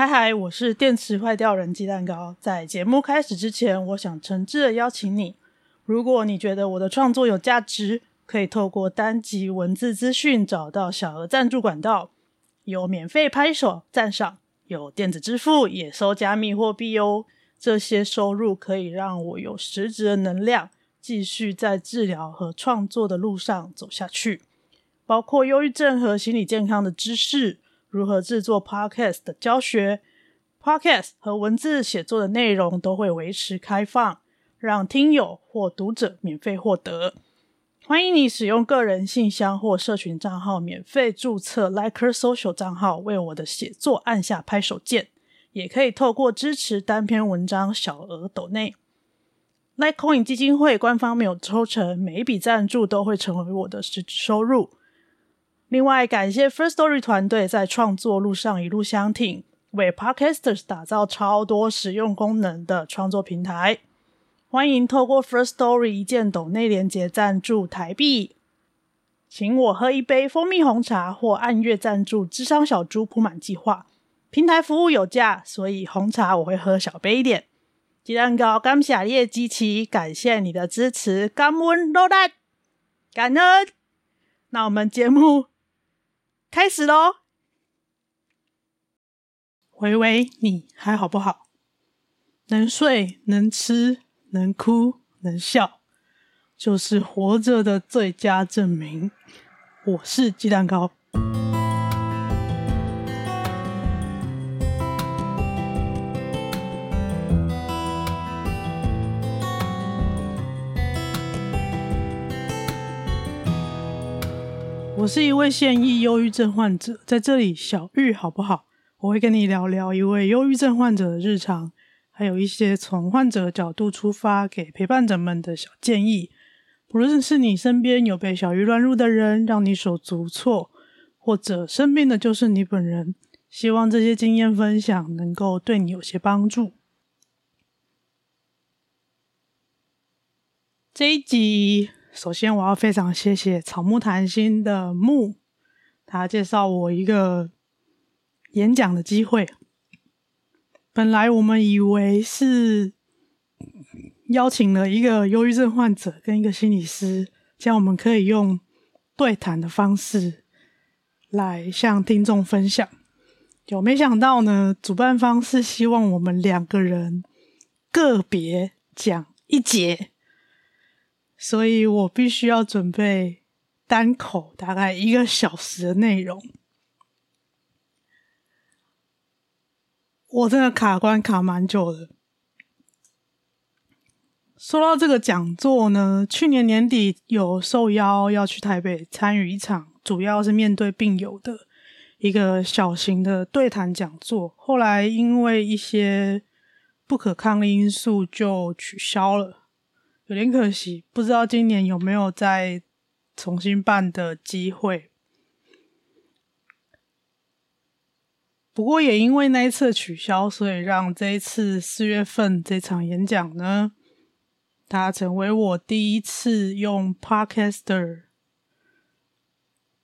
嗨嗨，我是电池坏掉人鸡蛋糕。在节目开始之前，我想诚挚的邀请你，如果你觉得我的创作有价值，可以透过单集文字资讯找到小额赞助管道，有免费拍手赞赏，有电子支付，也收加密货币哦。这些收入可以让我有实质的能量，继续在治疗和创作的路上走下去，包括忧郁症和心理健康的知识。如何制作 Podcast 的教学，Podcast 和文字写作的内容都会维持开放，让听友或读者免费获得。欢迎你使用个人信箱或社群账号免费注册 Liker Social 账号，为我的写作按下拍手键。也可以透过支持单篇文章小额抖内。Litecoin 基金会官方没有抽成，每一笔赞助都会成为我的实质收入。另外，感谢 First Story 团队在创作路上一路相挺，为 Podcasters 打造超多实用功能的创作平台。欢迎透过 First Story 一键抖内连结赞助台币，请我喝一杯蜂蜜红茶，或按月赞助智商小猪铺满计划。平台服务有价，所以红茶我会喝小杯一点。鸡蛋糕感谢你的支持，感谢你的支持，感恩老大，感恩。那我们节目。开始喽！喂喂，你还好不好？能睡、能吃、能哭、能笑，就是活着的最佳证明。我是鸡蛋糕。我是一位现役忧郁症患者，在这里小玉好不好？我会跟你聊聊一位忧郁症患者的日常，还有一些从患者角度出发给陪伴者们的小建议。不论是你身边有被小郁乱入的人，让你手足无措，或者生病的就是你本人，希望这些经验分享能够对你有些帮助。这一集。首先，我要非常谢谢草木谈心的木，他介绍我一个演讲的机会。本来我们以为是邀请了一个忧郁症患者跟一个心理师，这样我们可以用对谈的方式来向听众分享。就没想到呢，主办方是希望我们两个人个别讲一节。所以我必须要准备单口大概一个小时的内容。我真的卡关卡蛮久的。说到这个讲座呢，去年年底有受邀要去台北参与一场，主要是面对病友的一个小型的对谈讲座，后来因为一些不可抗力因素就取消了。有点可惜，不知道今年有没有再重新办的机会。不过也因为那一次取消，所以让这一次四月份这场演讲呢，它成为我第一次用 Podcaster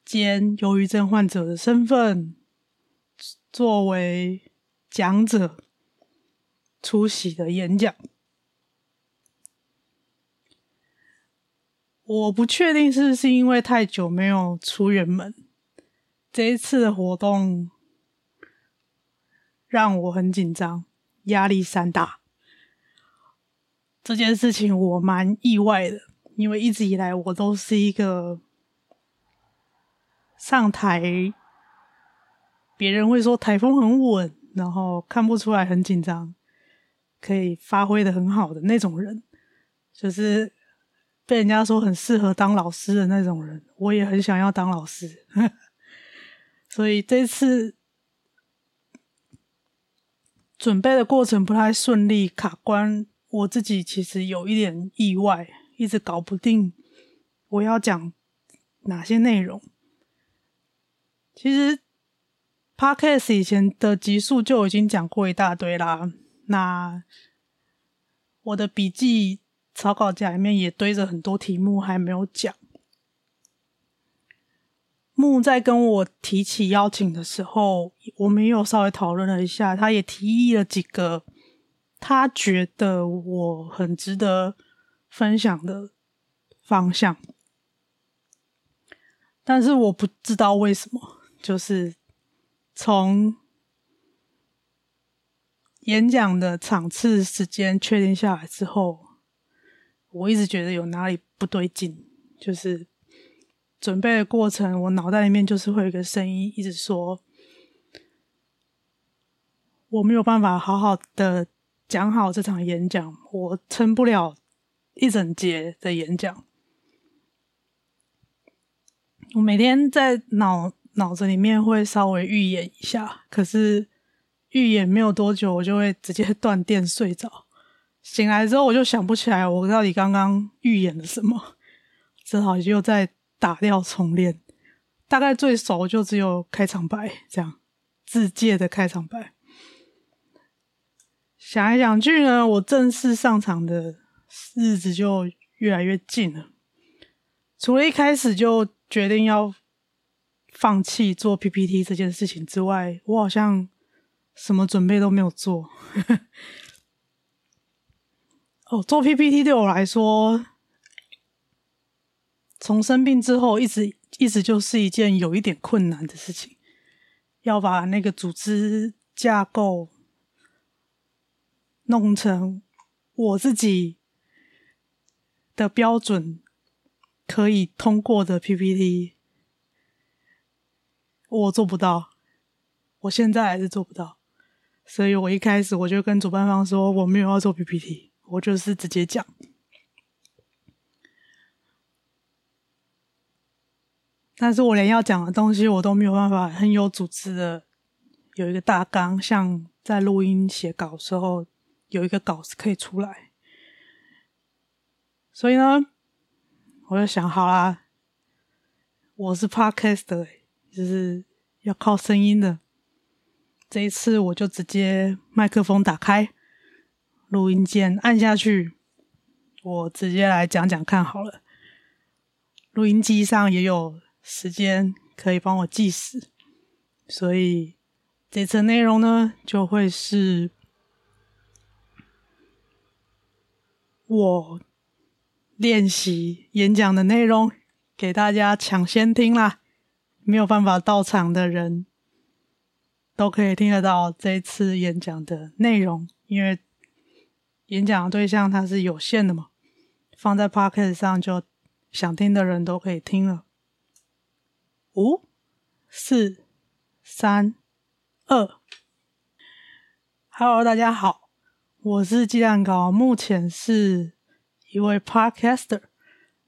兼忧郁症患者的身份作为讲者出席的演讲。我不确定是是因为太久没有出远门，这一次的活动让我很紧张，压力山大。这件事情我蛮意外的，因为一直以来我都是一个上台，别人会说台风很稳，然后看不出来很紧张，可以发挥的很好的那种人，就是。被人家说很适合当老师的那种人，我也很想要当老师，所以这次准备的过程不太顺利，卡关。我自己其实有一点意外，一直搞不定我要讲哪些内容。其实 Podcast 以前的集数就已经讲过一大堆啦，那我的笔记。草稿夹里面也堆着很多题目还没有讲。木在跟我提起邀请的时候，我们又稍微讨论了一下，他也提议了几个他觉得我很值得分享的方向，但是我不知道为什么，就是从演讲的场次时间确定下来之后，我一直觉得有哪里不对劲，就是。准备的过程，我脑袋里面就是会有一个声音一直说，我没有办法好好的讲好这场演讲，我撑不了一整节的演讲。我每天在脑脑子里面会稍微预演一下，可是预演没有多久，我就会直接断电睡着。醒来之后，我就想不起来我到底刚刚预演了什么，只好又在。打掉重练，大概最熟就只有开场白这样，自介的开场白。想来想去呢，我正式上场的日子就越来越近了。除了一开始就决定要放弃做 PPT 这件事情之外，我好像什么准备都没有做。哦，做 PPT 对我来说。从生病之后，一直一直就是一件有一点困难的事情，要把那个组织架构弄成我自己的标准可以通过的 PPT，我做不到，我现在还是做不到，所以我一开始我就跟主办方说我没有要做 PPT，我就是直接讲。但是我连要讲的东西我都没有办法很有组织的有一个大纲，像在录音写稿时候有一个稿子可以出来。所以呢，我就想好啦，我是 Podcaster，就是要靠声音的。这一次我就直接麦克风打开，录音键按下去，我直接来讲讲看好了。录音机上也有。时间可以帮我计时，所以这次内容呢，就会是我练习演讲的内容，给大家抢先听啦。没有办法到场的人都可以听得到这次演讲的内容，因为演讲的对象它是有限的嘛，放在 Podcast 上就想听的人都可以听了。五、四、三、二，Hello，大家好，我是鸡蛋糕，目前是一位 Podcaster，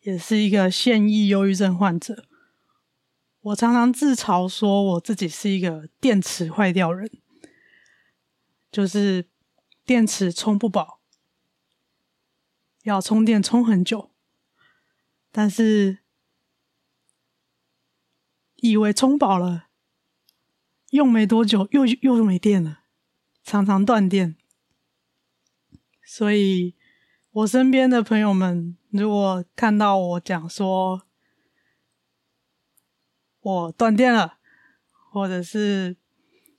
也是一个现役忧郁症患者。我常常自嘲说，我自己是一个电池坏掉人，就是电池充不饱，要充电充很久，但是。以为充饱了，用没多久又又没电了，常常断电。所以，我身边的朋友们如果看到我讲说我断电了，或者是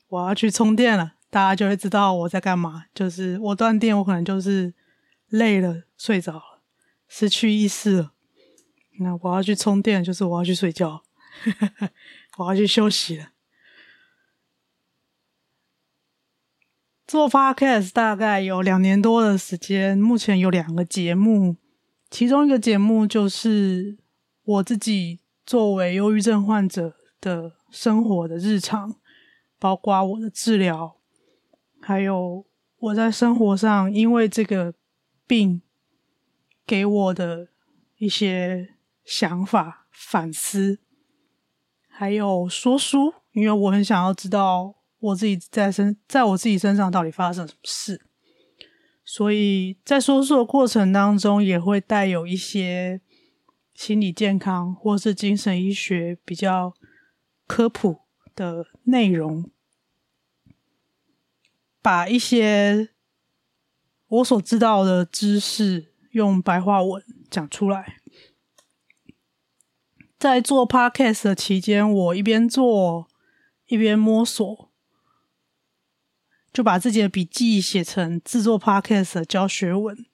我要去充电了，大家就会知道我在干嘛。就是我断电，我可能就是累了，睡着了，失去意识了。那我要去充电，就是我要去睡觉。我要去休息了。做 Podcast 大概有两年多的时间，目前有两个节目，其中一个节目就是我自己作为忧郁症患者的生活的日常，包括我的治疗，还有我在生活上因为这个病给我的一些想法、反思。还有说书，因为我很想要知道我自己在身，在我自己身上到底发生什么事，所以在说书的过程当中，也会带有一些心理健康或是精神医学比较科普的内容，把一些我所知道的知识用白话文讲出来。在做 podcast 的期间，我一边做一边摸索，就把自己的笔记写成制作 podcast 的教学文。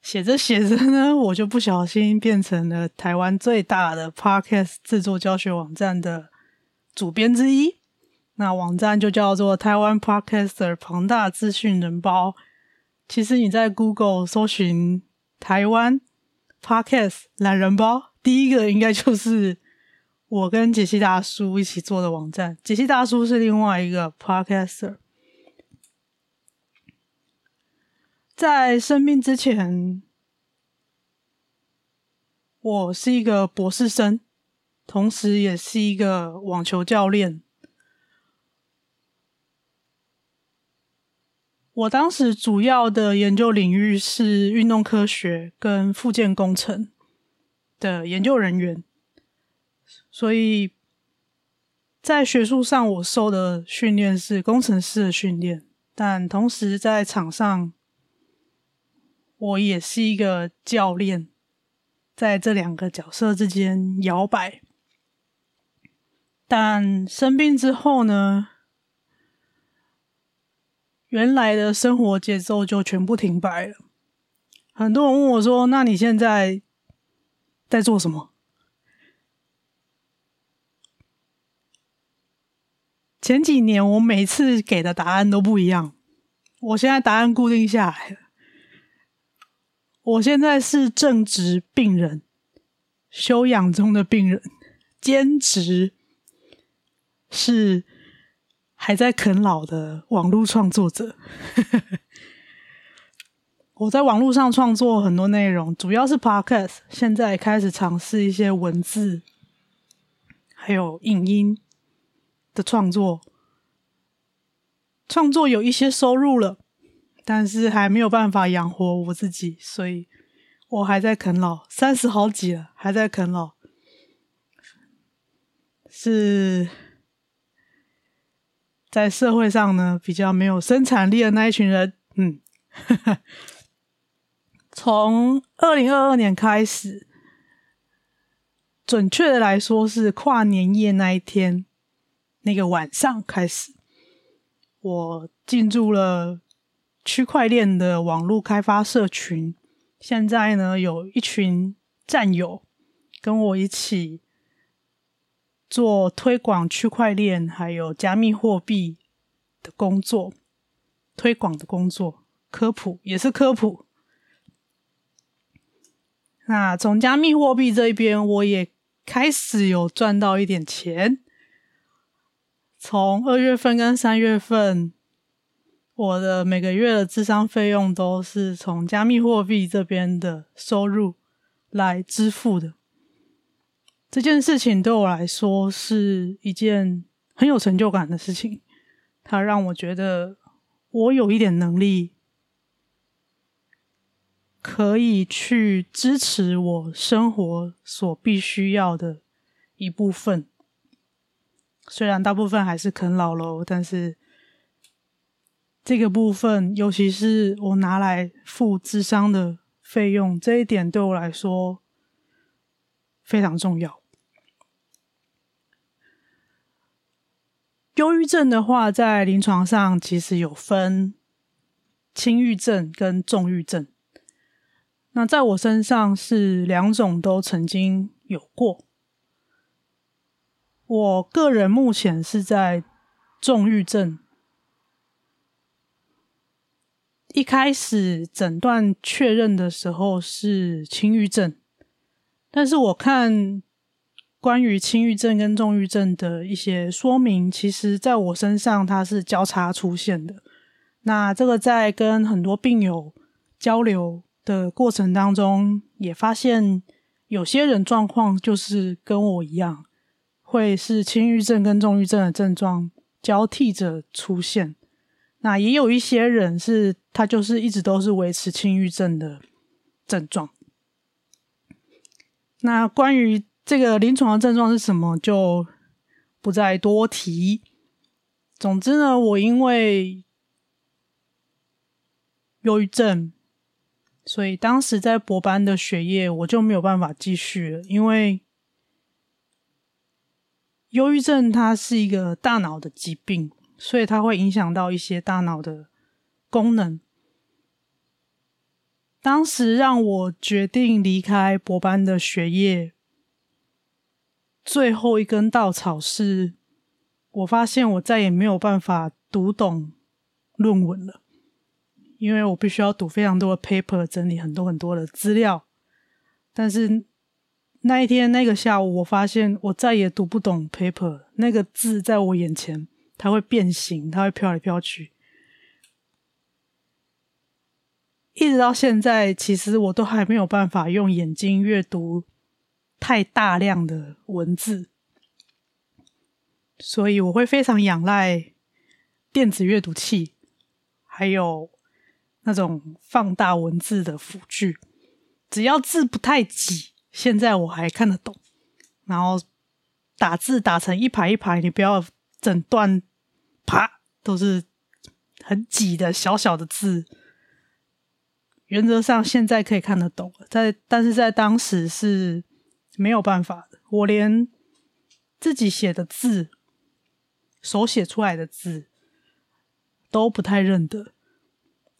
写着写着呢，我就不小心变成了台湾最大的 podcast 制作教学网站的主编之一。那网站就叫做台湾 Podcaster 庞大资讯人包。其实你在 Google 搜寻台湾 Podcast 懒人包，第一个应该就是我跟杰西大叔一起做的网站。杰西大叔是另外一个 Podcaster。在生病之前，我是一个博士生，同时也是一个网球教练。我当时主要的研究领域是运动科学跟附件工程的研究人员，所以在学术上我受的训练是工程师的训练，但同时在场上。我也是一个教练，在这两个角色之间摇摆。但生病之后呢，原来的生活节奏就全部停摆了。很多人问我说：“那你现在在做什么？”前几年我每次给的答案都不一样，我现在答案固定下来了。我现在是正职病人，休养中的病人，兼职是还在啃老的网络创作者。我在网络上创作很多内容，主要是 Podcast，现在开始尝试一些文字，还有影音的创作。创作有一些收入了。但是还没有办法养活我自己，所以我还在啃老，三十好几了，还在啃老，是在社会上呢比较没有生产力的那一群人。嗯，从二零二二年开始，准确的来说是跨年夜那一天那个晚上开始，我进入了。区块链的网络开发社群，现在呢有一群战友跟我一起做推广区块链还有加密货币的工作，推广的工作，科普也是科普。那从加密货币这一边，我也开始有赚到一点钱。从二月份跟三月份。我的每个月的智商费用都是从加密货币这边的收入来支付的。这件事情对我来说是一件很有成就感的事情，它让我觉得我有一点能力可以去支持我生活所必须要的一部分。虽然大部分还是啃老喽，但是。这个部分，尤其是我拿来付智商的费用，这一点对我来说非常重要。忧郁症的话，在临床上其实有分轻郁症跟重郁症。那在我身上是两种都曾经有过。我个人目前是在重郁症。一开始诊断确认的时候是轻郁症，但是我看关于轻郁症跟重郁症的一些说明，其实在我身上它是交叉出现的。那这个在跟很多病友交流的过程当中，也发现有些人状况就是跟我一样，会是轻郁症跟重郁症的症状交替着出现。那也有一些人是，他就是一直都是维持轻郁症的症状。那关于这个临床的症状是什么，就不再多提。总之呢，我因为忧郁症，所以当时在博班的学业我就没有办法继续了，因为忧郁症它是一个大脑的疾病，所以它会影响到一些大脑的功能。当时让我决定离开博班的学业，最后一根稻草是，我发现我再也没有办法读懂论文了，因为我必须要读非常多的 paper，整理很多很多的资料，但是。那一天，那个下午，我发现我再也读不懂 paper，那个字在我眼前，它会变形，它会飘来飘去。一直到现在，其实我都还没有办法用眼睛阅读太大量的文字，所以我会非常仰赖电子阅读器，还有那种放大文字的辅具，只要字不太挤。现在我还看得懂，然后打字打成一排一排，你不要整段啪都是很挤的小小的字。原则上现在可以看得懂，在但是在当时是没有办法。我连自己写的字，手写出来的字都不太认得。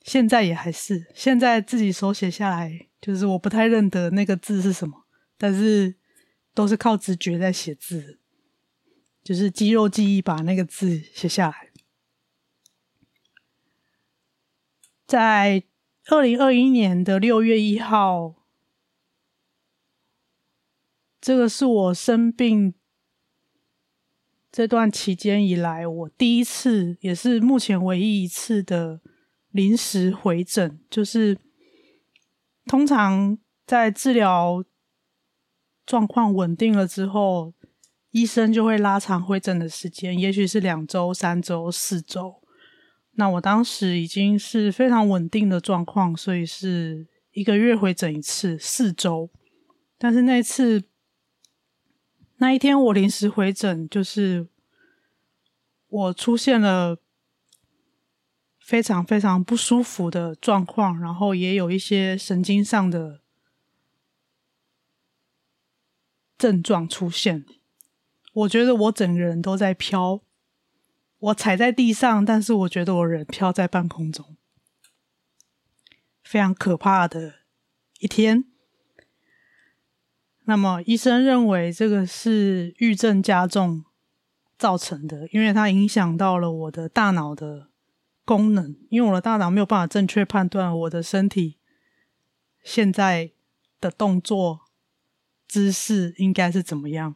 现在也还是，现在自己手写下来，就是我不太认得那个字是什么。但是都是靠直觉在写字，就是肌肉记忆把那个字写下来。在二零二一年的六月一号，这个是我生病这段期间以来我第一次，也是目前唯一一次的临时回诊。就是通常在治疗。状况稳定了之后，医生就会拉长回诊的时间，也许是两周、三周、四周。那我当时已经是非常稳定的状况，所以是一个月回诊一次，四周。但是那次那一天我临时回诊，就是我出现了非常非常不舒服的状况，然后也有一些神经上的。症状出现，我觉得我整个人都在飘，我踩在地上，但是我觉得我人飘在半空中，非常可怕的一天。那么医生认为这个是郁症加重造成的，因为它影响到了我的大脑的功能，因为我的大脑没有办法正确判断我的身体现在的动作。姿势应该是怎么样？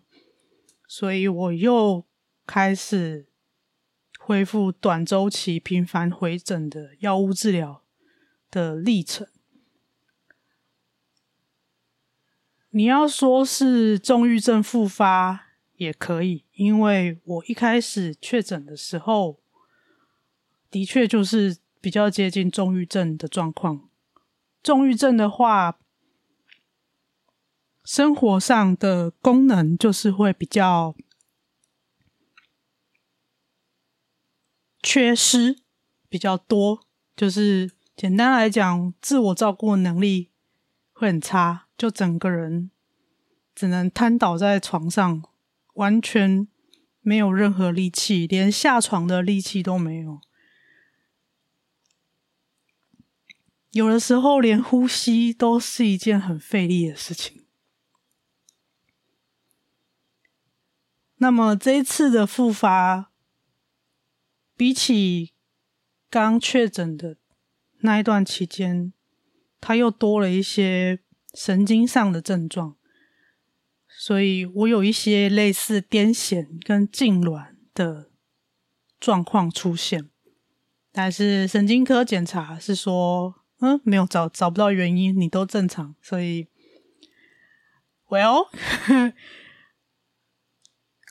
所以我又开始恢复短周期、频繁回诊的药物治疗的历程。你要说是重郁症复发也可以，因为我一开始确诊的时候，的确就是比较接近重郁症的状况。重郁症的话，生活上的功能就是会比较缺失比较多，就是简单来讲，自我照顾能力会很差，就整个人只能瘫倒在床上，完全没有任何力气，连下床的力气都没有，有的时候连呼吸都是一件很费力的事情。那么这一次的复发，比起刚确诊的那一段期间，它又多了一些神经上的症状，所以我有一些类似癫痫跟痉挛的状况出现，但是神经科检查是说，嗯，没有找找不到原因，你都正常，所以，Well。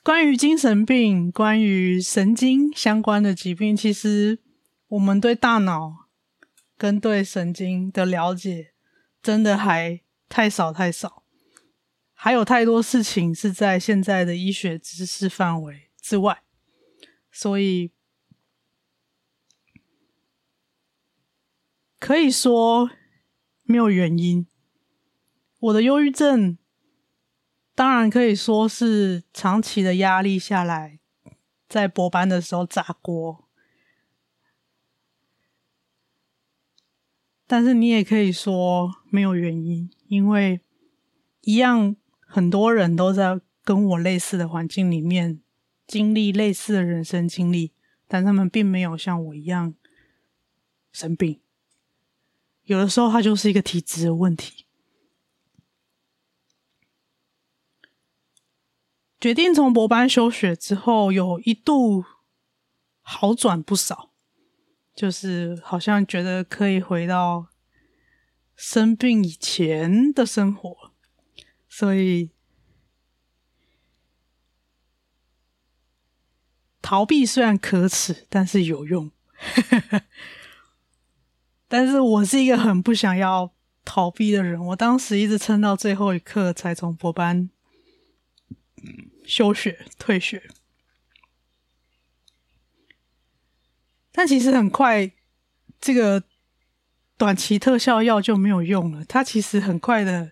关于精神病、关于神经相关的疾病，其实我们对大脑跟对神经的了解真的还太少太少，还有太多事情是在现在的医学知识范围之外，所以可以说没有原因。我的忧郁症。当然可以说是长期的压力下来，在博班的时候炸锅。但是你也可以说没有原因，因为一样很多人都在跟我类似的环境里面经历类似的人生经历，但他们并没有像我一样生病。有的时候，它就是一个体质的问题。决定从博班休学之后，有一度好转不少，就是好像觉得可以回到生病以前的生活，所以逃避虽然可耻，但是有用。但是我是一个很不想要逃避的人，我当时一直撑到最后一刻才从博班休学退学。但其实很快，这个短期特效药就没有用了。它其实很快的，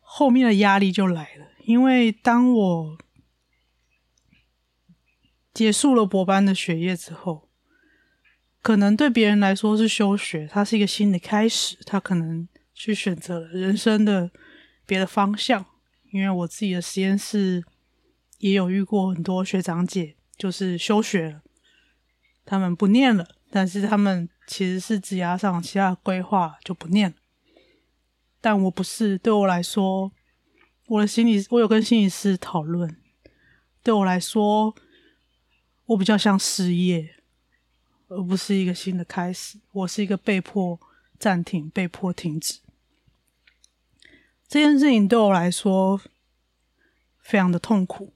后面的压力就来了。因为当我结束了博班的学业之后。可能对别人来说是休学，它是一个新的开始，他可能去选择了人生的别的方向。因为我自己的实验室也有遇过很多学长姐，就是休学了，他们不念了，但是他们其实是职涯上其他规划就不念了。但我不是，对我来说，我的心理，我有跟心理师讨论，对我来说，我比较像失业。而不是一个新的开始，我是一个被迫暂停、被迫停止。这件事情对我来说非常的痛苦，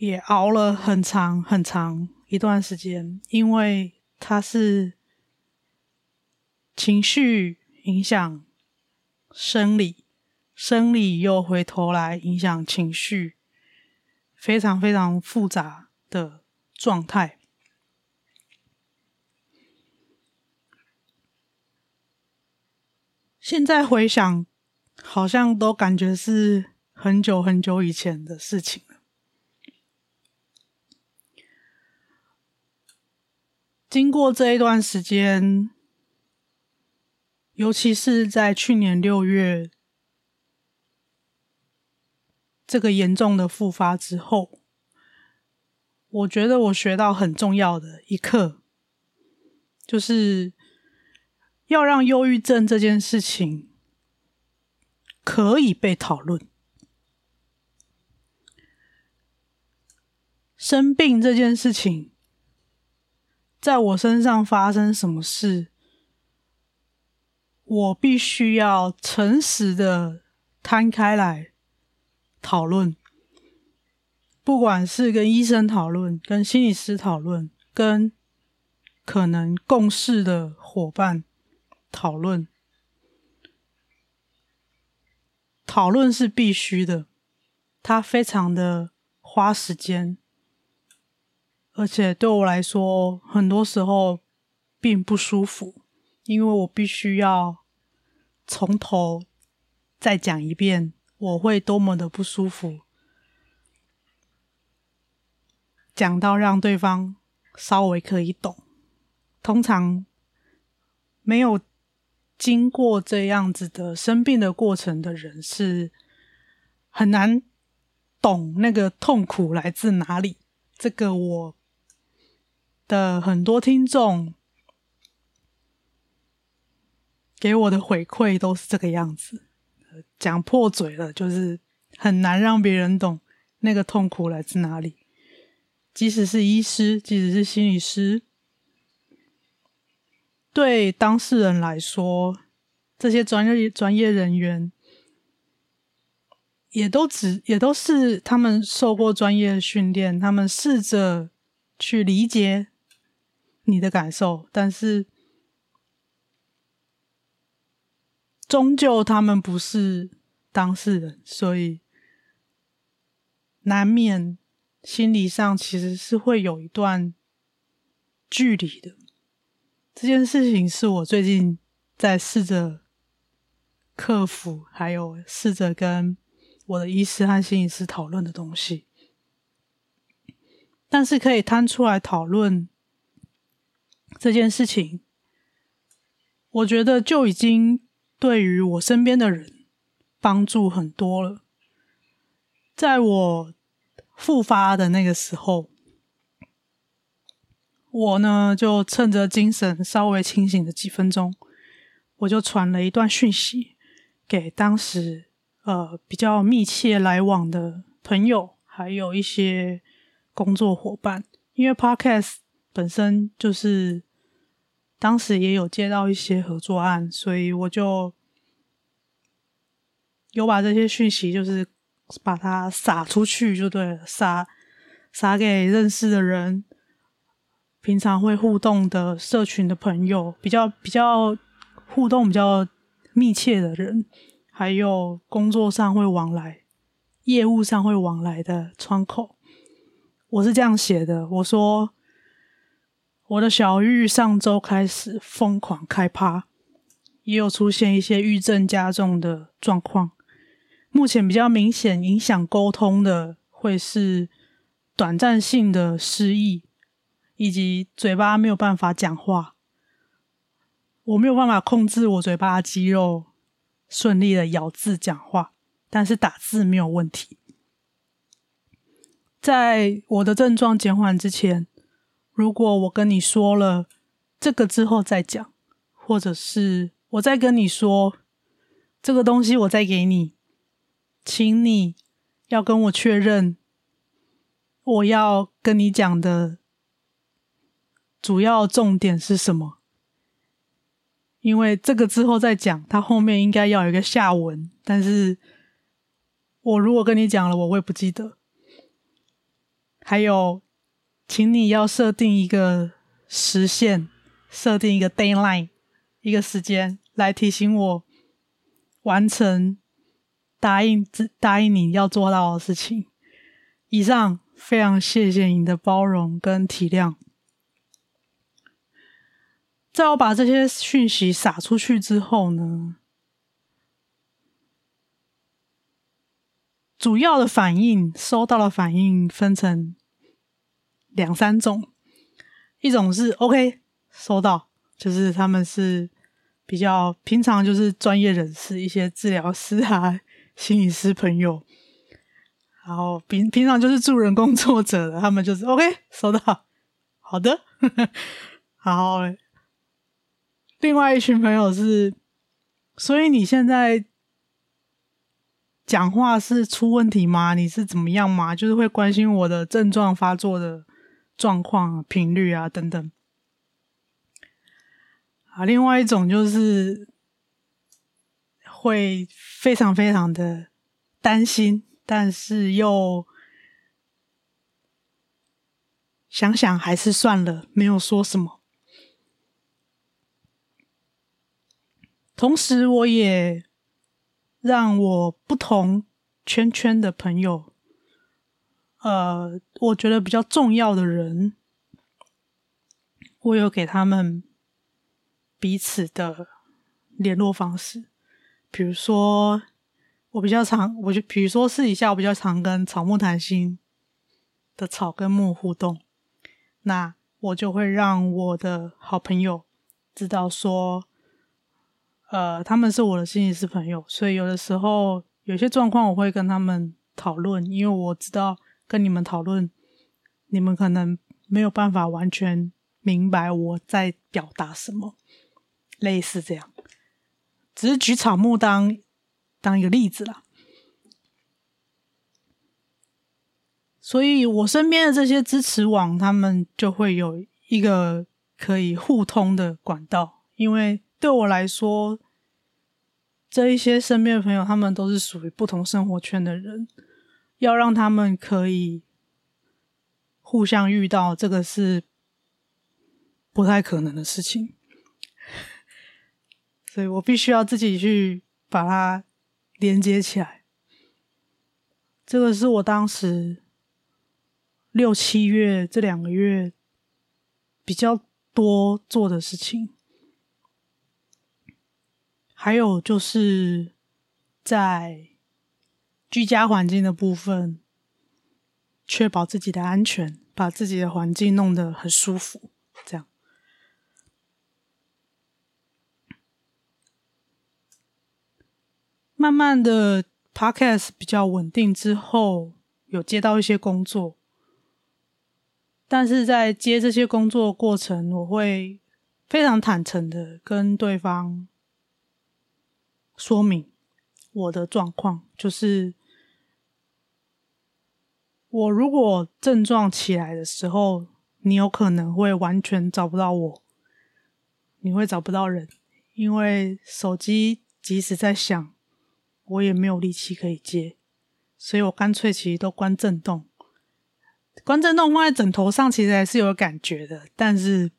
也熬了很长很长一段时间，因为它是情绪影响生理，生理又回头来影响情绪，非常非常复杂的。状态。现在回想，好像都感觉是很久很久以前的事情了。经过这一段时间，尤其是在去年六月这个严重的复发之后。我觉得我学到很重要的一课，就是要让忧郁症这件事情可以被讨论。生病这件事情，在我身上发生什么事，我必须要诚实的摊开来讨论。不管是跟医生讨论、跟心理师讨论、跟可能共事的伙伴讨论，讨论是必须的。它非常的花时间，而且对我来说，很多时候并不舒服，因为我必须要从头再讲一遍，我会多么的不舒服。讲到让对方稍微可以懂，通常没有经过这样子的生病的过程的人是很难懂那个痛苦来自哪里。这个我的很多听众给我的回馈都是这个样子，讲破嘴了，就是很难让别人懂那个痛苦来自哪里。即使是医师，即使是心理师，对当事人来说，这些专业专业人员也都只也都是他们受过专业训练，他们试着去理解你的感受，但是终究他们不是当事人，所以难免。心理上其实是会有一段距离的，这件事情是我最近在试着克服，还有试着跟我的医师和心理师讨论的东西。但是可以摊出来讨论这件事情，我觉得就已经对于我身边的人帮助很多了。在我复发的那个时候，我呢就趁着精神稍微清醒的几分钟，我就传了一段讯息给当时呃比较密切来往的朋友，还有一些。工作伙伴，因为 Podcast 本身就是当时也有接到一些合作案，所以我就有把这些讯息，就是把它撒出去就对了，撒撒给认识的人，平常会互动的社群的朋友，比较比较互动比较密切的人，还有工作上会往来、业务上会往来的窗口。我是这样写的，我说我的小玉上周开始疯狂开趴，也有出现一些郁症加重的状况。目前比较明显影响沟通的，会是短暂性的失忆，以及嘴巴没有办法讲话。我没有办法控制我嘴巴的肌肉，顺利的咬字讲话，但是打字没有问题。在我的症状减缓之前，如果我跟你说了这个之后再讲，或者是我再跟你说这个东西，我再给你，请你要跟我确认我要跟你讲的主要重点是什么？因为这个之后再讲，它后面应该要有一个下文，但是我如果跟你讲了，我会不记得。还有，请你要设定一个时限，设定一个 deadline，一个时间来提醒我完成答应答应你要做到的事情。以上，非常谢谢你的包容跟体谅。在我把这些讯息撒出去之后呢，主要的反应，收到的反应分成。两三种，一种是 OK 收到，就是他们是比较平常，就是专业人士，一些治疗师啊、心理师朋友，然后平平常就是助人工作者，他们就是 OK 收到，好的，好。另外一群朋友是，所以你现在讲话是出问题吗？你是怎么样吗？就是会关心我的症状发作的。状况、频率啊等等，啊，另外一种就是会非常非常的担心，但是又想想还是算了，没有说什么。同时，我也让我不同圈圈的朋友。呃，我觉得比较重要的人，我有给他们彼此的联络方式。比如说，我比较常，我就比如说私底下我比较常跟草木谈心的草跟木互动，那我就会让我的好朋友知道说，呃，他们是我的心理师朋友，所以有的时候有些状况我会跟他们讨论，因为我知道。跟你们讨论，你们可能没有办法完全明白我在表达什么，类似这样，只是举草木当当一个例子啦。所以我身边的这些支持网，他们就会有一个可以互通的管道，因为对我来说，这一些身边的朋友，他们都是属于不同生活圈的人。要让他们可以互相遇到，这个是不太可能的事情，所以我必须要自己去把它连接起来。这个是我当时六七月这两个月比较多做的事情。还有就是在居家环境的部分，确保自己的安全，把自己的环境弄得很舒服，这样。慢慢的，Podcast 比较稳定之后，有接到一些工作，但是在接这些工作的过程，我会非常坦诚的跟对方说明我的状况，就是我如果症状起来的时候，你有可能会完全找不到我，你会找不到人，因为手机即使在响。我也没有力气可以接，所以我干脆其实都关震动，关震动放在枕头上，其实还是有感觉的，但是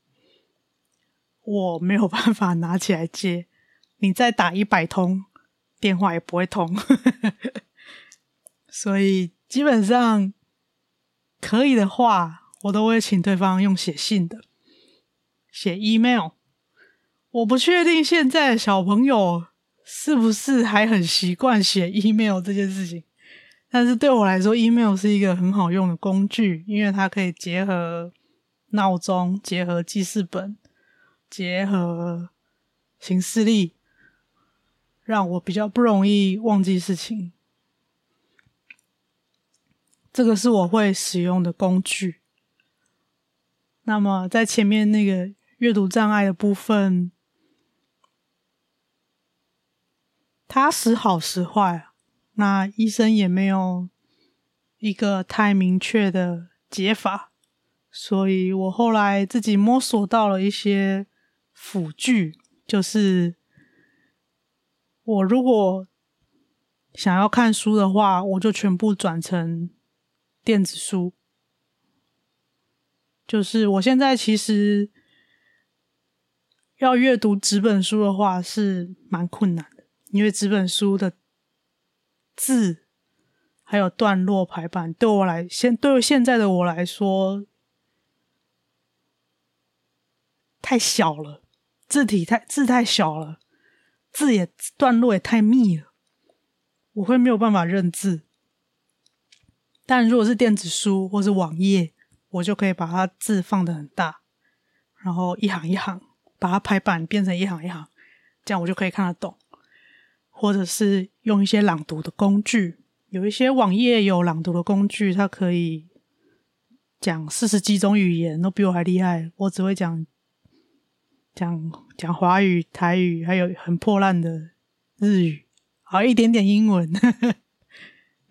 我没有办法拿起来接。你再打一百通电话也不会通，所以基本上可以的话，我都会请对方用写信的，写 email。我不确定现在小朋友。是不是还很习惯写 email 这件事情？但是对我来说，email 是一个很好用的工具，因为它可以结合闹钟、结合记事本、结合行事历，让我比较不容易忘记事情。这个是我会使用的工具。那么在前面那个阅读障碍的部分。它时好时坏，那医生也没有一个太明确的解法，所以我后来自己摸索到了一些辅具，就是我如果想要看书的话，我就全部转成电子书。就是我现在其实要阅读纸本书的话，是蛮困难的。因为纸本书的字还有段落排版，对我来现对于现在的我来说太小了，字体太字太小了，字也段落也太密了，我会没有办法认字。但如果是电子书或是网页，我就可以把它字放得很大，然后一行一行把它排版变成一行一行，这样我就可以看得懂。或者是用一些朗读的工具，有一些网页有朗读的工具，它可以讲四十几种语言，都比我还厉害。我只会讲讲讲华语、台语，还有很破烂的日语，好一点点英文。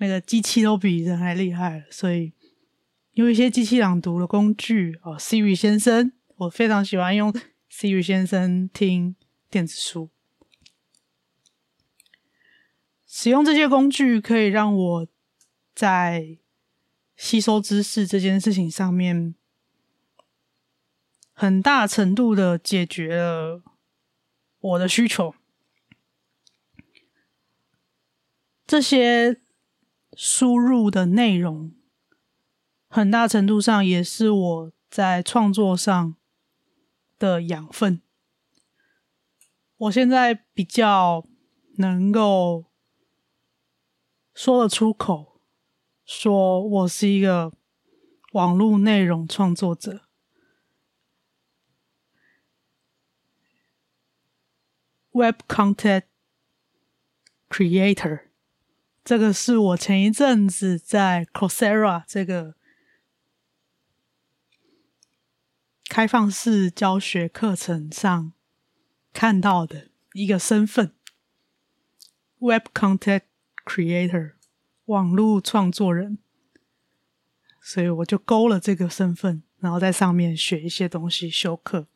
那个机器都比人还厉害，所以用一些机器朗读的工具哦，Siri 先生，我非常喜欢用 Siri 先生听电子书。使用这些工具可以让我在吸收知识这件事情上面，很大程度的解决了我的需求。这些输入的内容，很大程度上也是我在创作上的养分。我现在比较能够。说得出口，说我是一个网络内容创作者，Web Content Creator。这个是我前一阵子在 Coursera 这个开放式教学课程上看到的一个身份，Web Content。Creator，网络创作人，所以我就勾了这个身份，然后在上面学一些东西，修课。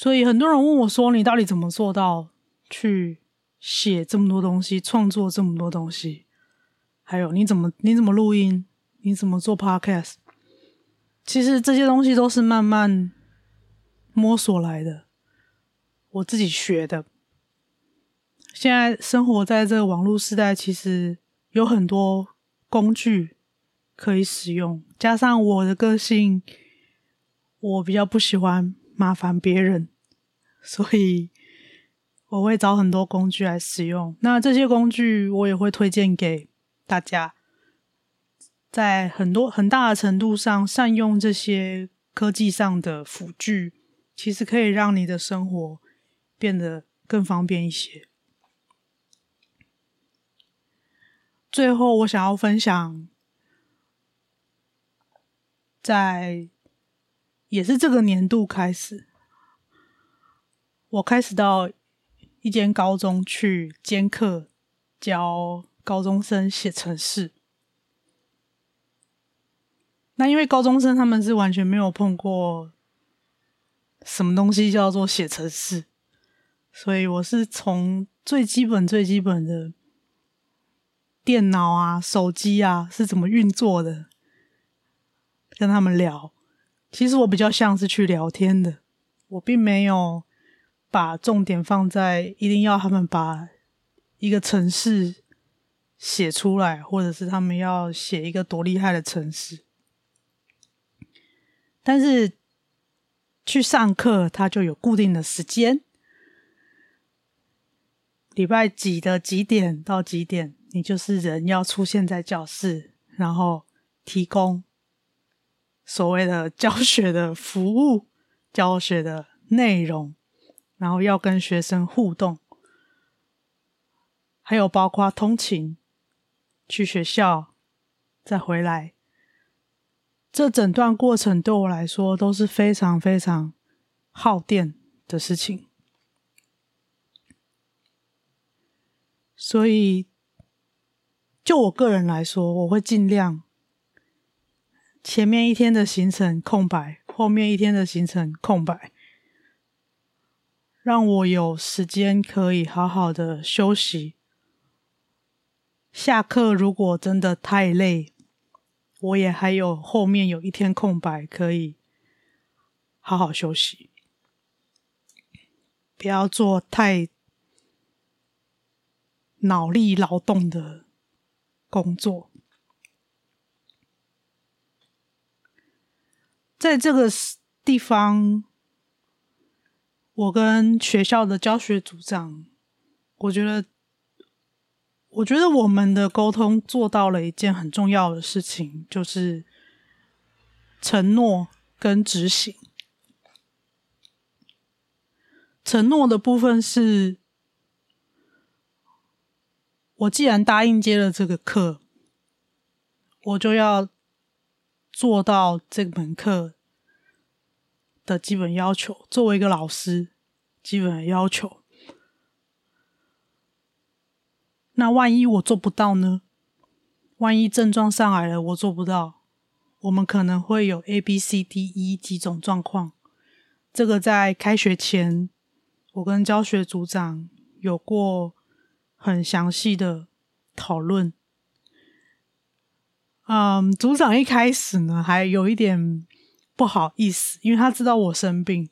所以很多人问我说：“你到底怎么做到去写这么多东西，创作这么多东西？还有你怎么你怎么录音？你怎么做 Podcast？” 其实这些东西都是慢慢摸索来的，我自己学的。现在生活在这个网络时代，其实有很多工具可以使用，加上我的个性，我比较不喜欢麻烦别人，所以我会找很多工具来使用。那这些工具我也会推荐给大家，在很多很大的程度上善用这些科技上的辅具，其实可以让你的生活变得更方便一些。最后，我想要分享，在也是这个年度开始，我开始到一间高中去兼课，教高中生写程式。那因为高中生他们是完全没有碰过什么东西叫做写程式，所以我是从最基本、最基本的。电脑啊，手机啊，是怎么运作的？跟他们聊，其实我比较像是去聊天的，我并没有把重点放在一定要他们把一个城市写出来，或者是他们要写一个多厉害的城市。但是去上课，他就有固定的时间，礼拜几的几点到几点。你就是人要出现在教室，然后提供所谓的教学的服务、教学的内容，然后要跟学生互动，还有包括通勤、去学校、再回来，这整段过程对我来说都是非常非常耗电的事情，所以。就我个人来说，我会尽量前面一天的行程空白，后面一天的行程空白，让我有时间可以好好的休息。下课如果真的太累，我也还有后面有一天空白可以好好休息，不要做太脑力劳动的工作，在这个地方，我跟学校的教学组长，我觉得，我觉得我们的沟通做到了一件很重要的事情，就是承诺跟执行。承诺的部分是。我既然答应接了这个课，我就要做到这门课的基本要求。作为一个老师，基本的要求。那万一我做不到呢？万一症状上来了，我做不到，我们可能会有 A、B、C、D、E 几种状况。这个在开学前，我跟教学组长有过。很详细的讨论，嗯，组长一开始呢还有一点不好意思，因为他知道我生病，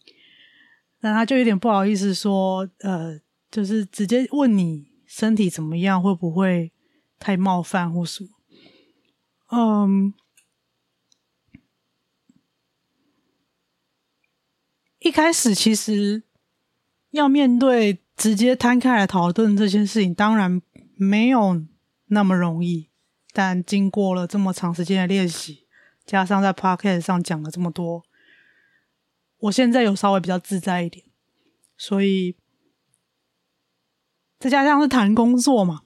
那他就有点不好意思说，呃，就是直接问你身体怎么样，会不会太冒犯或什么？嗯，一开始其实要面对。直接摊开来讨论这件事情，当然没有那么容易。但经过了这么长时间的练习，加上在 Podcast 上讲了这么多，我现在有稍微比较自在一点。所以再加上是谈工作嘛，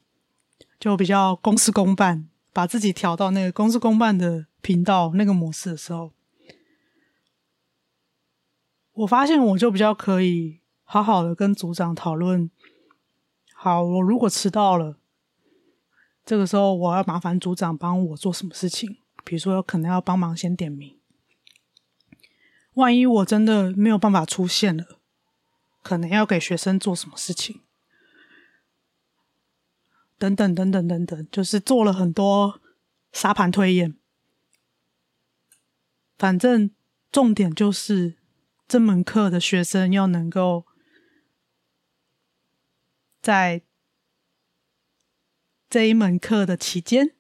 就比较公事公办，把自己调到那个公事公办的频道那个模式的时候，我发现我就比较可以。好好的跟组长讨论。好，我如果迟到了，这个时候我要麻烦组长帮我做什么事情？比如说，可能要帮忙先点名。万一我真的没有办法出现了，可能要给学生做什么事情？等等等等等等，就是做了很多沙盘推演。反正重点就是这门课的学生要能够。在这一门课的期间，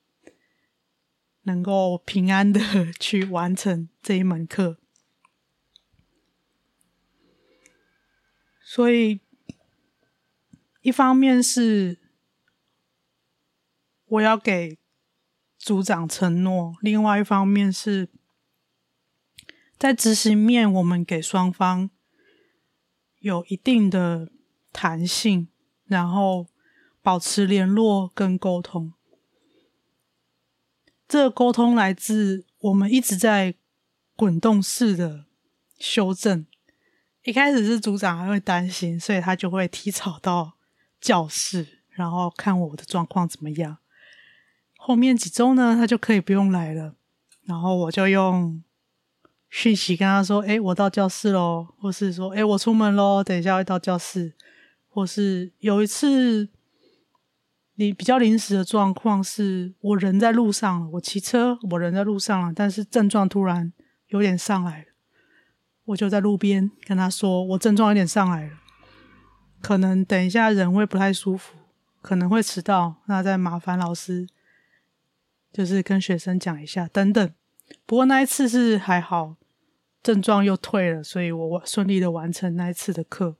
能够平安的去完成这一门课。所以，一方面是我要给组长承诺，另外一方面是，在执行面，我们给双方有一定的弹性，然后保持联络跟沟通。这个沟通来自我们一直在滚动式的修正。一开始是组长还会担心，所以他就会提早到教室，然后看我的状况怎么样。后面几周呢，他就可以不用来了，然后我就用讯息跟他说：“诶，我到教室喽。”或是说：“诶，我出门喽，等一下会到教室。”或是有一次，你比较临时的状况是，我人在路上了，我骑车，我人在路上了，但是症状突然有点上来了。我就在路边跟他说：“我症状有点上来了，可能等一下人会不太舒服，可能会迟到，那再麻烦老师，就是跟学生讲一下等等。”不过那一次是还好，症状又退了，所以我顺利的完成那一次的课。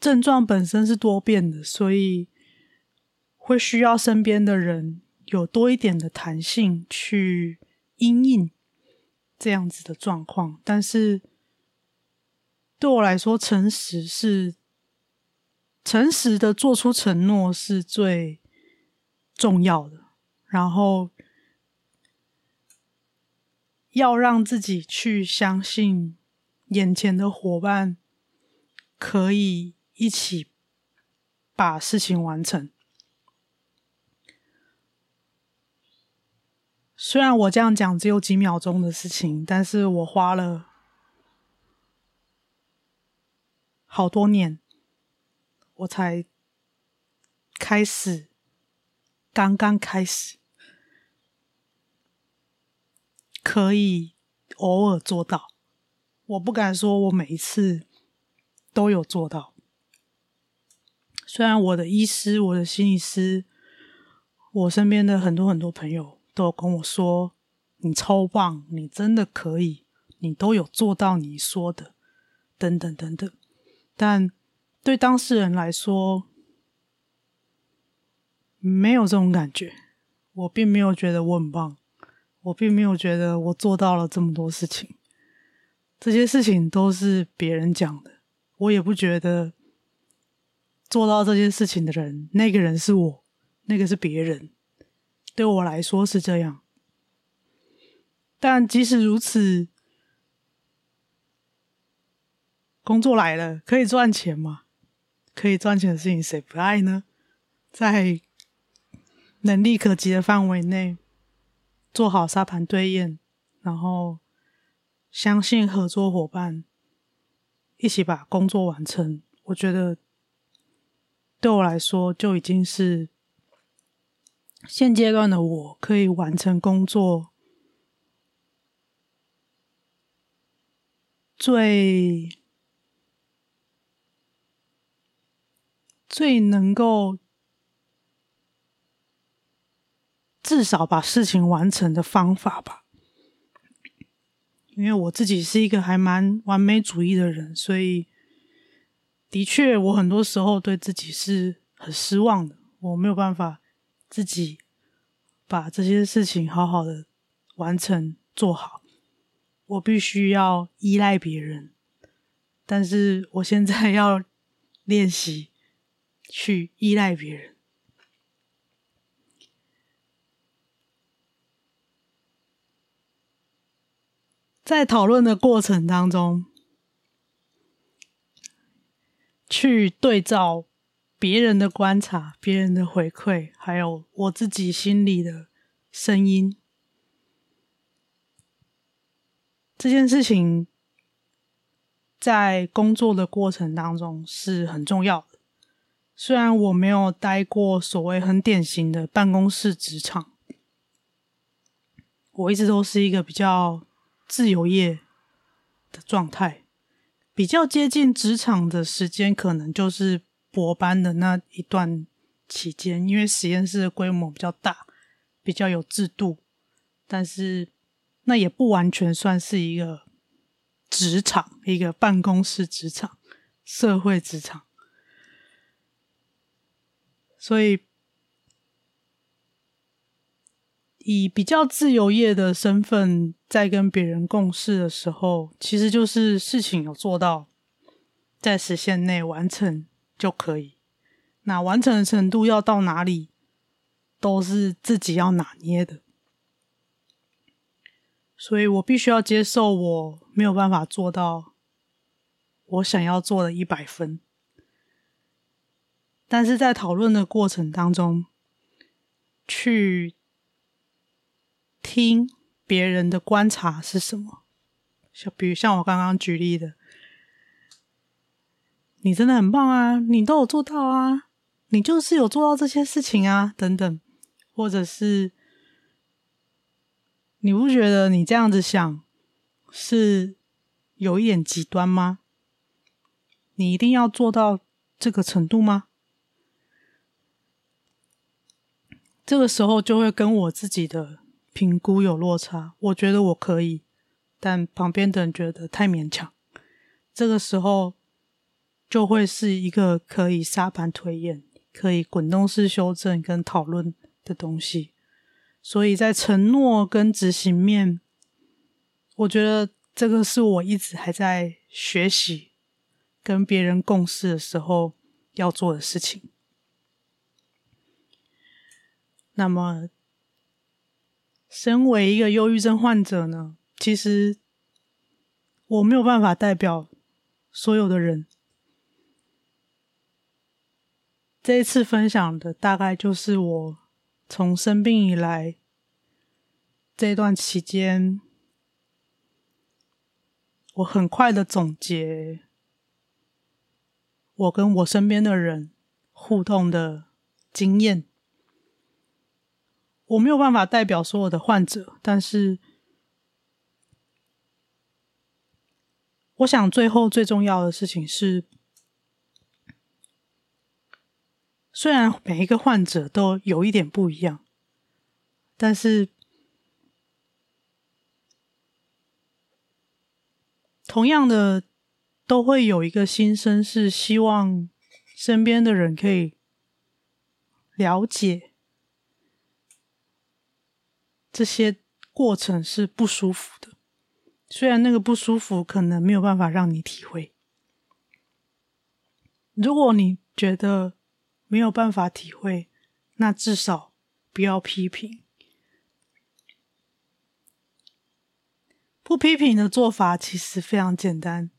症状本身是多变的，所以会需要身边的人有多一点的弹性去因应。这样子的状况，但是对我来说，诚实是诚实的做出承诺是最重要的。然后要让自己去相信眼前的伙伴可以一起把事情完成。虽然我这样讲只有几秒钟的事情，但是我花了好多年，我才开始，刚刚开始，可以偶尔做到。我不敢说我每一次都有做到。虽然我的医师、我的心理师、我身边的很多很多朋友。都跟我说，你超棒，你真的可以，你都有做到你说的，等等等等。但对当事人来说，没有这种感觉。我并没有觉得我很棒，我并没有觉得我做到了这么多事情。这些事情都是别人讲的，我也不觉得做到这件事情的人，那个人是我，那个是别人。对我来说是这样，但即使如此，工作来了，可以赚钱吗？可以赚钱的事情谁不爱呢？在能力可及的范围内，做好沙盘推演，然后相信合作伙伴，一起把工作完成。我觉得对我来说就已经是。现阶段的我可以完成工作，最最能够至少把事情完成的方法吧。因为我自己是一个还蛮完美主义的人，所以的确我很多时候对自己是很失望的，我没有办法。自己把这些事情好好的完成做好，我必须要依赖别人，但是我现在要练习去依赖别人。在讨论的过程当中，去对照。别人的观察，别人的回馈，还有我自己心里的声音，这件事情在工作的过程当中是很重要的。虽然我没有待过所谓很典型的办公室职场，我一直都是一个比较自由业的状态，比较接近职场的时间，可能就是。博班的那一段期间，因为实验室的规模比较大，比较有制度，但是那也不完全算是一个职场，一个办公室职场、社会职场。所以，以比较自由业的身份在跟别人共事的时候，其实就是事情有做到，在时限内完成就可以。那完成的程度要到哪里，都是自己要拿捏的。所以我必须要接受我没有办法做到我想要做的一百分。但是在讨论的过程当中，去听别人的观察是什么？像比如像我刚刚举例的，你真的很棒啊，你都有做到啊，你就是有做到这些事情啊，等等，或者是你不觉得你这样子想是有一点极端吗？你一定要做到这个程度吗？这个时候就会跟我自己的评估有落差。我觉得我可以，但旁边的人觉得太勉强。这个时候就会是一个可以沙盘推演、可以滚动式修正跟讨论的东西。所以在承诺跟执行面，我觉得这个是我一直还在学习跟别人共事的时候要做的事情。那么，身为一个忧郁症患者呢，其实我没有办法代表所有的人。这一次分享的大概就是我从生病以来这段期间，我很快的总结我跟我身边的人互动的经验。我没有办法代表所有的患者，但是我想最后最重要的事情是，虽然每一个患者都有一点不一样，但是同样的都会有一个心声，是希望身边的人可以了解。这些过程是不舒服的，虽然那个不舒服可能没有办法让你体会。如果你觉得没有办法体会，那至少不要批评。不批评的做法其实非常简单。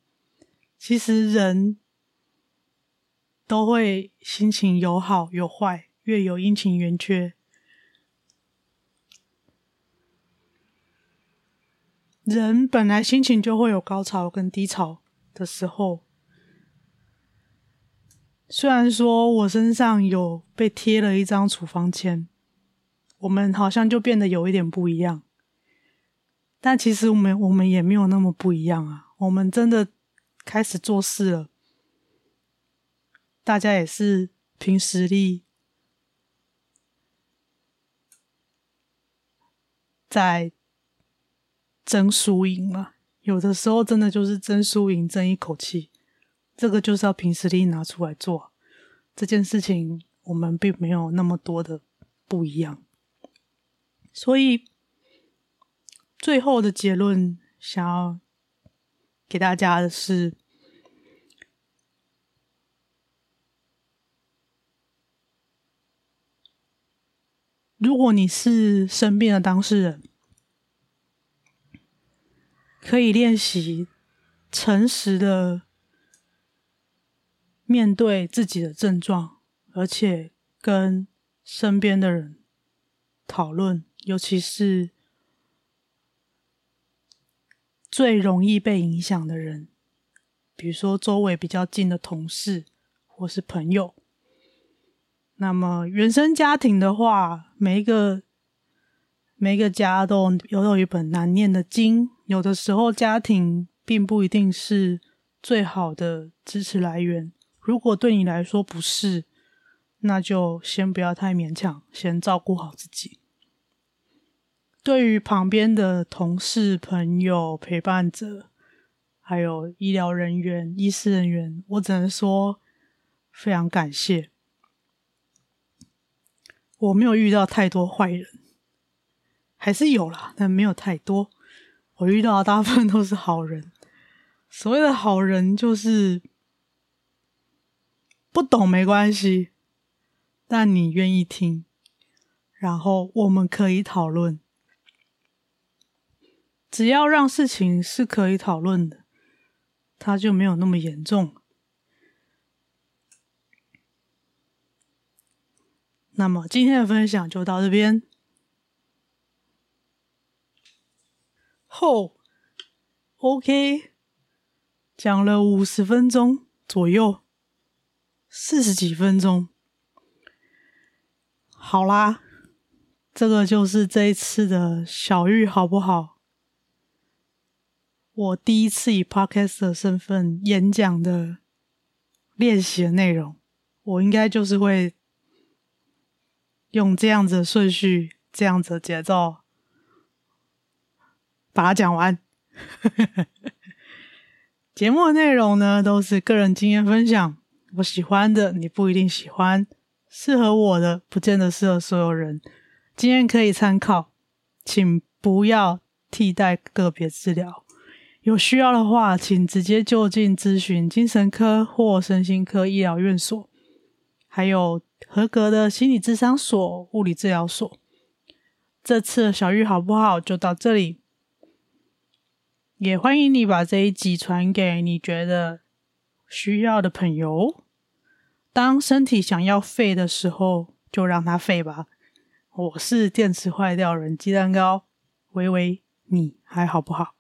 其实人都会心情有好有坏，月有阴晴圆缺。人本来心情就会有高潮跟低潮的时候，虽然说我身上有被贴了一张处方签，我们好像就变得有一点不一样，但其实我们我们也没有那么不一样啊，我们真的开始做事了，大家也是凭实力在。争输赢嘛，有的时候真的就是争输赢，争一口气。这个就是要凭实力拿出来做这件事情，我们并没有那么多的不一样。所以最后的结论，想要给大家的是：如果你是生病的当事人。可以练习诚实的面对自己的症状，而且跟身边的人讨论，尤其是最容易被影响的人，比如说周围比较近的同事或是朋友。那么原生家庭的话，每一个每一个家都有有一本难念的经。有的时候，家庭并不一定是最好的支持来源。如果对你来说不是，那就先不要太勉强，先照顾好自己。对于旁边的同事、朋友、陪伴者，还有医疗人员、医师人员，我只能说非常感谢。我没有遇到太多坏人，还是有啦，但没有太多。我遇到的大部分都是好人。所谓的好人，就是不懂没关系，但你愿意听，然后我们可以讨论。只要让事情是可以讨论的，它就没有那么严重。那么今天的分享就到这边。后，OK，讲了五十分钟左右，四十几分钟。好啦，这个就是这一次的小玉好不好？我第一次以 Podcast 的身份演讲的练习的内容，我应该就是会。用这样子的顺序，这样子的节奏，把它讲完。节目的内容呢，都是个人经验分享。我喜欢的，你不一定喜欢；适合我的，不见得适合所有人。经验可以参考，请不要替代个别治疗。有需要的话，请直接就近咨询精神科或身心科医疗院所，还有。合格的心理智商所、物理治疗所。这次小玉好不好？就到这里，也欢迎你把这一集传给你觉得需要的朋友。当身体想要废的时候，就让它废吧。我是电池坏掉人鸡蛋糕，微微，你还好不好？